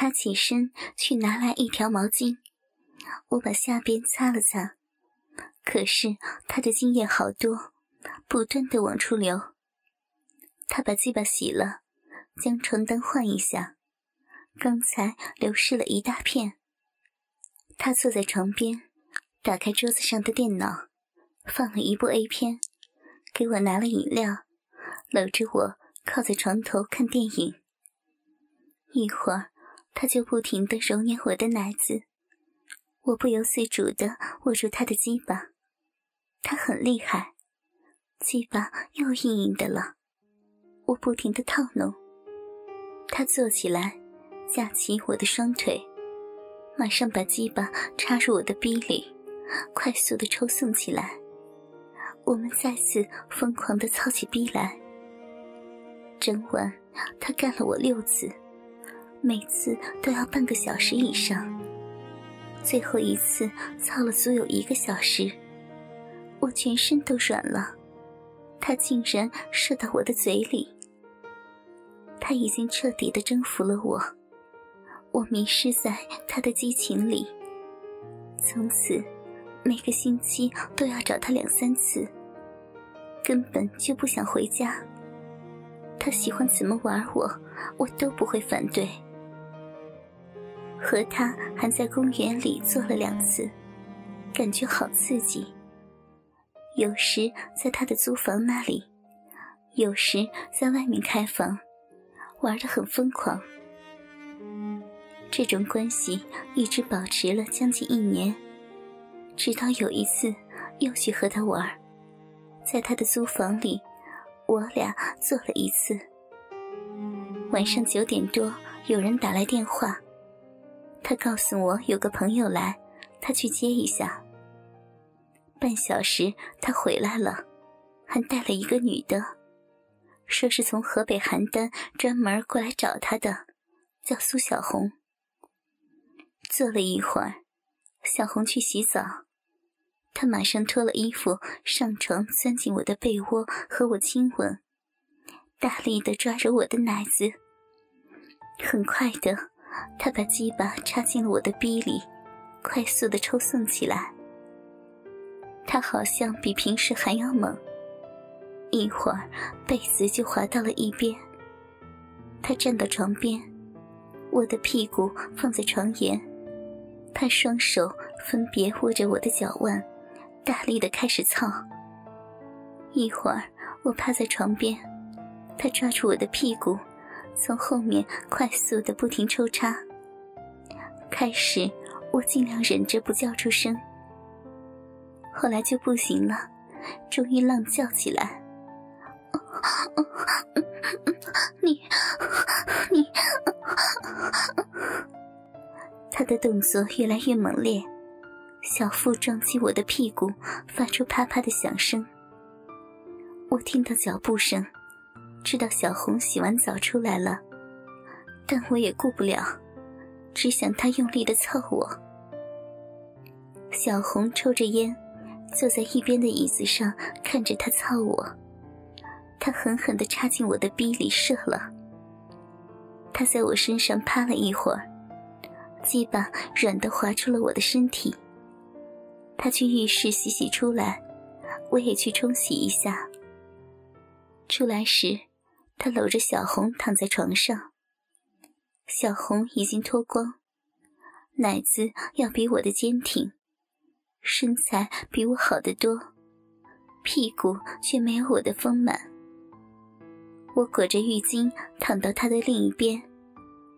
他起身去拿来一条毛巾，我把下边擦了擦，可是他的精液好多，不断的往出流。他把鸡巴洗了，将床单换一下，刚才流失了一大片。他坐在床边，打开桌子上的电脑，放了一部 A 片，给我拿了饮料，搂着我靠在床头看电影。一会儿，他就不停的揉捏我的奶子，我不由自主的握住他的鸡巴，他很厉害，鸡巴又硬硬的了。我不停的套弄，他坐起来，架起我的双腿，马上把鸡巴插入我的逼里，快速的抽送起来。我们再次疯狂的操起逼来。整晚，他干了我六次，每次都要半个小时以上。最后一次操了足有一个小时，我全身都软了，他竟然射到我的嘴里。他已经彻底的征服了我，我迷失在他的激情里。从此，每个星期都要找他两三次，根本就不想回家。他喜欢怎么玩我，我都不会反对。和他还在公园里坐了两次，感觉好刺激。有时在他的租房那里，有时在外面开房。玩得很疯狂，这种关系一直保持了将近一年，直到有一次又去和他玩，在他的租房里，我俩做了一次。晚上九点多，有人打来电话，他告诉我有个朋友来，他去接一下。半小时他回来了，还带了一个女的。说是从河北邯郸专门过来找他的，叫苏小红。坐了一会儿，小红去洗澡，他马上脱了衣服上床，钻进我的被窝和我亲吻，大力的抓着我的奶子。很快的，他把鸡巴插进了我的逼里，快速的抽送起来。他好像比平时还要猛。一会儿，被子就滑到了一边。他站到床边，我的屁股放在床沿，他双手分别握着我的脚腕，大力的开始操。一会儿，我趴在床边，他抓住我的屁股，从后面快速的不停抽插。开始，我尽量忍着不叫出声，后来就不行了，终于浪叫起来。你，你，他的动作越来越猛烈，小腹撞击我的屁股，发出啪啪的响声。我听到脚步声，知道小红洗完澡出来了，但我也顾不了，只想他用力的操我。小红抽着烟，坐在一边的椅子上，看着他操我。他狠狠地插进我的逼里射了。他在我身上趴了一会儿，鸡巴软的滑出了我的身体。他去浴室洗洗出来，我也去冲洗一下。出来时，他搂着小红躺在床上。小红已经脱光，奶子要比我的坚挺，身材比我好得多，屁股却没有我的丰满。我裹着浴巾躺到他的另一边，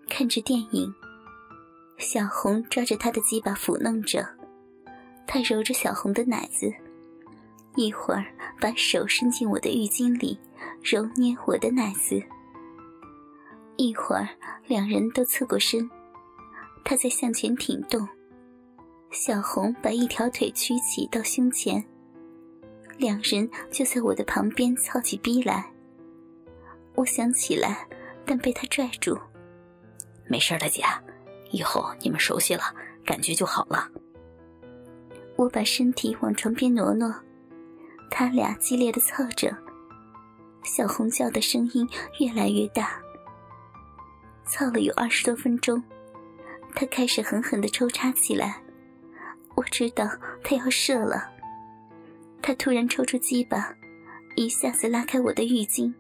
看着电影。小红抓着他的鸡巴抚弄着，他揉着小红的奶子，一会儿把手伸进我的浴巾里揉捏我的奶子，一会儿两人都侧过身，他在向前挺动，小红把一条腿曲起到胸前，两人就在我的旁边操起逼来。我想起来，但被他拽住。没事的，姐，以后你们熟悉了，感觉就好了。我把身体往床边挪挪，他俩激烈的操着，小红叫的声音越来越大。操了有二十多分钟，他开始狠狠的抽插起来，我知道他要射了。他突然抽出鸡巴，一下子拉开我的浴巾，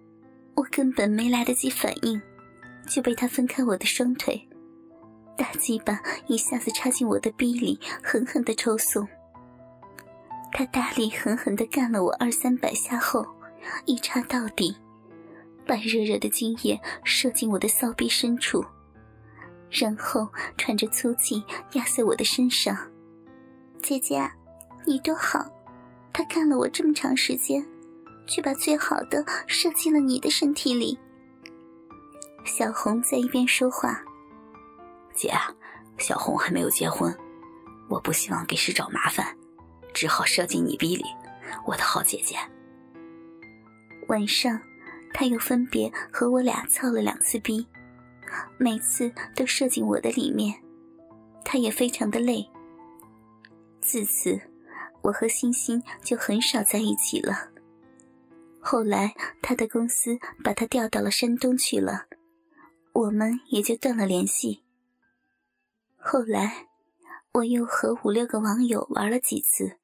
我根本没来得及反应，就被他分开我的双腿，大鸡巴一下子插进我的逼里，狠狠的抽送。他大力狠狠的干了我二三百下后，一插到底，把热热的精液射进我的骚逼深处。然后喘着粗气压在我的身上，姐姐，你多好，他干了我这么长时间，却把最好的射进了你的身体里。小红在一边说话：“姐，小红还没有结婚，我不希望给师找麻烦，只好射进你逼里，我的好姐姐。”晚上，他又分别和我俩操了两次逼。每次都射进我的里面，他也非常的累。自此，我和星星就很少在一起了。后来，他的公司把他调到了山东去了，我们也就断了联系。后来，我又和五六个网友玩了几次，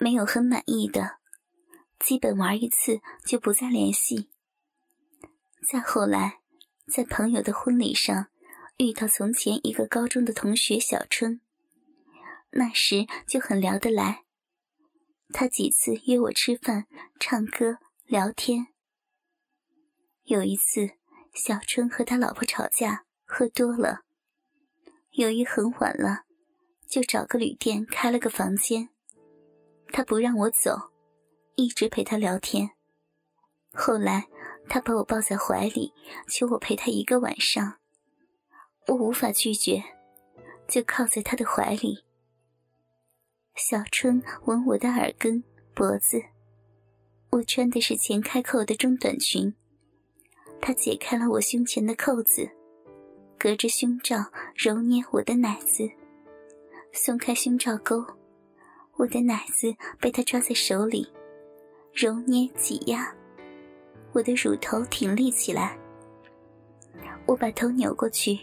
没有很满意的，基本玩一次就不再联系。再后来。在朋友的婚礼上，遇到从前一个高中的同学小春，那时就很聊得来。他几次约我吃饭、唱歌、聊天。有一次，小春和他老婆吵架，喝多了。由于很晚了，就找个旅店开了个房间。他不让我走，一直陪他聊天。后来。他把我抱在怀里，求我陪他一个晚上。我无法拒绝，就靠在他的怀里。小春吻我的耳根、脖子。我穿的是前开扣的中短裙，他解开了我胸前的扣子，隔着胸罩揉捏我的奶子，松开胸罩钩，我的奶子被他抓在手里，揉捏挤压。我的乳头挺立起来，我把头扭过去，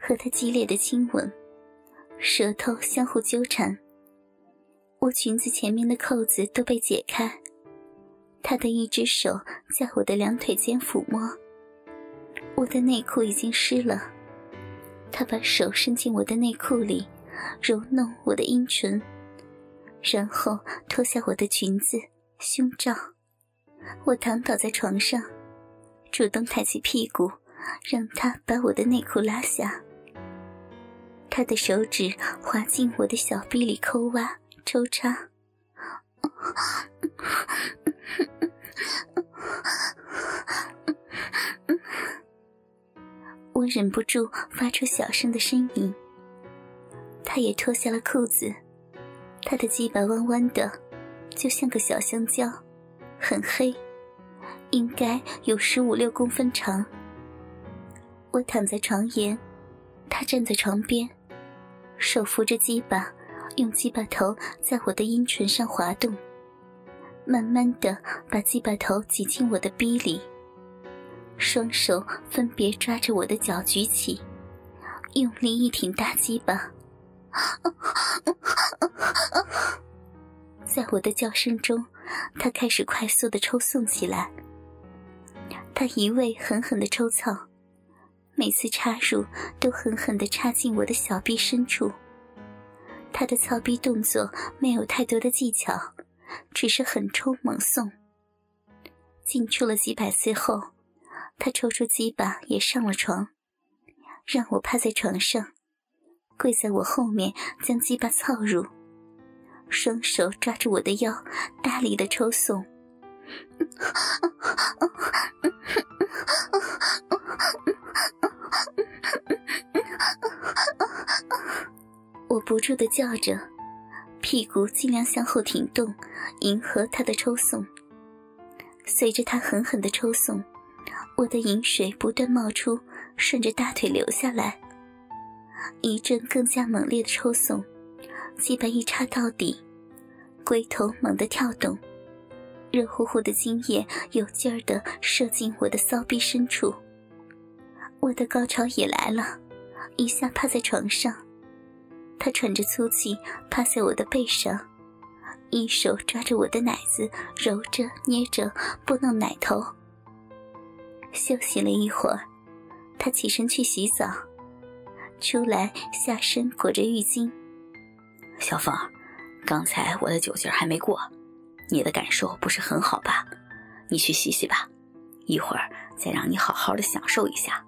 和他激烈的亲吻，舌头相互纠缠。我裙子前面的扣子都被解开，他的一只手在我的两腿间抚摸。我的内裤已经湿了，他把手伸进我的内裤里，揉弄我的阴唇，然后脱下我的裙子、胸罩。我躺倒在床上，主动抬起屁股，让他把我的内裤拉下。他的手指滑进我的小臂里抠挖、抽插，我忍不住发出小声的呻吟。他也脱下了裤子，他的鸡巴弯弯的，就像个小香蕉。很黑，应该有十五六公分长。我躺在床沿，他站在床边，手扶着鸡巴，用鸡巴头在我的阴唇上滑动，慢慢的把鸡巴头挤进我的逼里，双手分别抓着我的脚举起，用力一挺大鸡巴，在我的叫声中。他开始快速的抽送起来，他一味狠狠的抽操，每次插入都狠狠的插进我的小臂深处。他的操逼动作没有太多的技巧，只是狠抽猛送。进出了几百次后，他抽出鸡巴也上了床，让我趴在床上，跪在我后面将鸡巴操入。双手抓住我的腰，大力的抽送。我不住的叫着，屁股尽量向后挺动，迎合他的抽送。随着他狠狠的抽送，我的饮水不断冒出，顺着大腿流下来。一阵更加猛烈的抽送。鸡巴一插到底，龟头猛地跳动，热乎乎的精液有劲儿地射进我的骚逼深处。我的高潮也来了，一下趴在床上，他喘着粗气趴在我的背上，一手抓着我的奶子揉着捏着拨弄奶头。休息了一会儿，他起身去洗澡，出来下身裹着浴巾。小凤，刚才我的酒劲还没过，你的感受不是很好吧？你去洗洗吧，一会儿再让你好好的享受一下。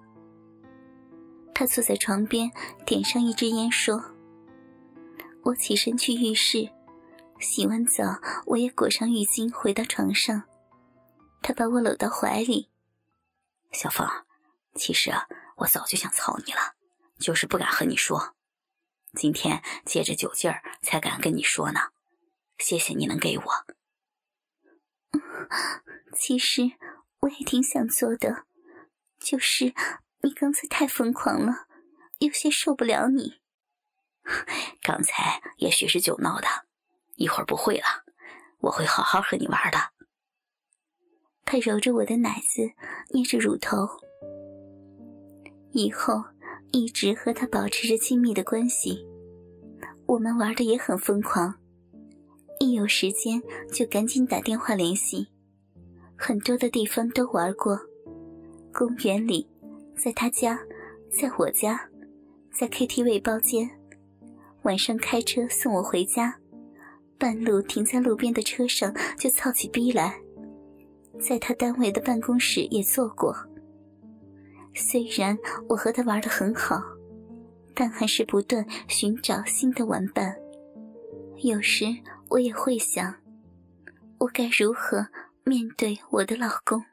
他坐在床边，点上一支烟，说：“我起身去浴室，洗完澡，我也裹上浴巾，回到床上。他把我搂到怀里。小凤，其实啊，我早就想操你了，就是不敢和你说。今天借着酒劲儿才敢跟你说呢。谢谢你能给我。其实我也挺想做的，就是。”你刚才太疯狂了，有些受不了你。刚才也许是酒闹的，一会儿不会了，我会好好和你玩的。他揉着我的奶子，捏着乳头。以后一直和他保持着亲密的关系，我们玩的也很疯狂，一有时间就赶紧打电话联系，很多的地方都玩过，公园里。在他家，在我家，在 KTV 包间，晚上开车送我回家，半路停在路边的车上就操起逼来，在他单位的办公室也坐过。虽然我和他玩的很好，但还是不断寻找新的玩伴。有时我也会想，我该如何面对我的老公。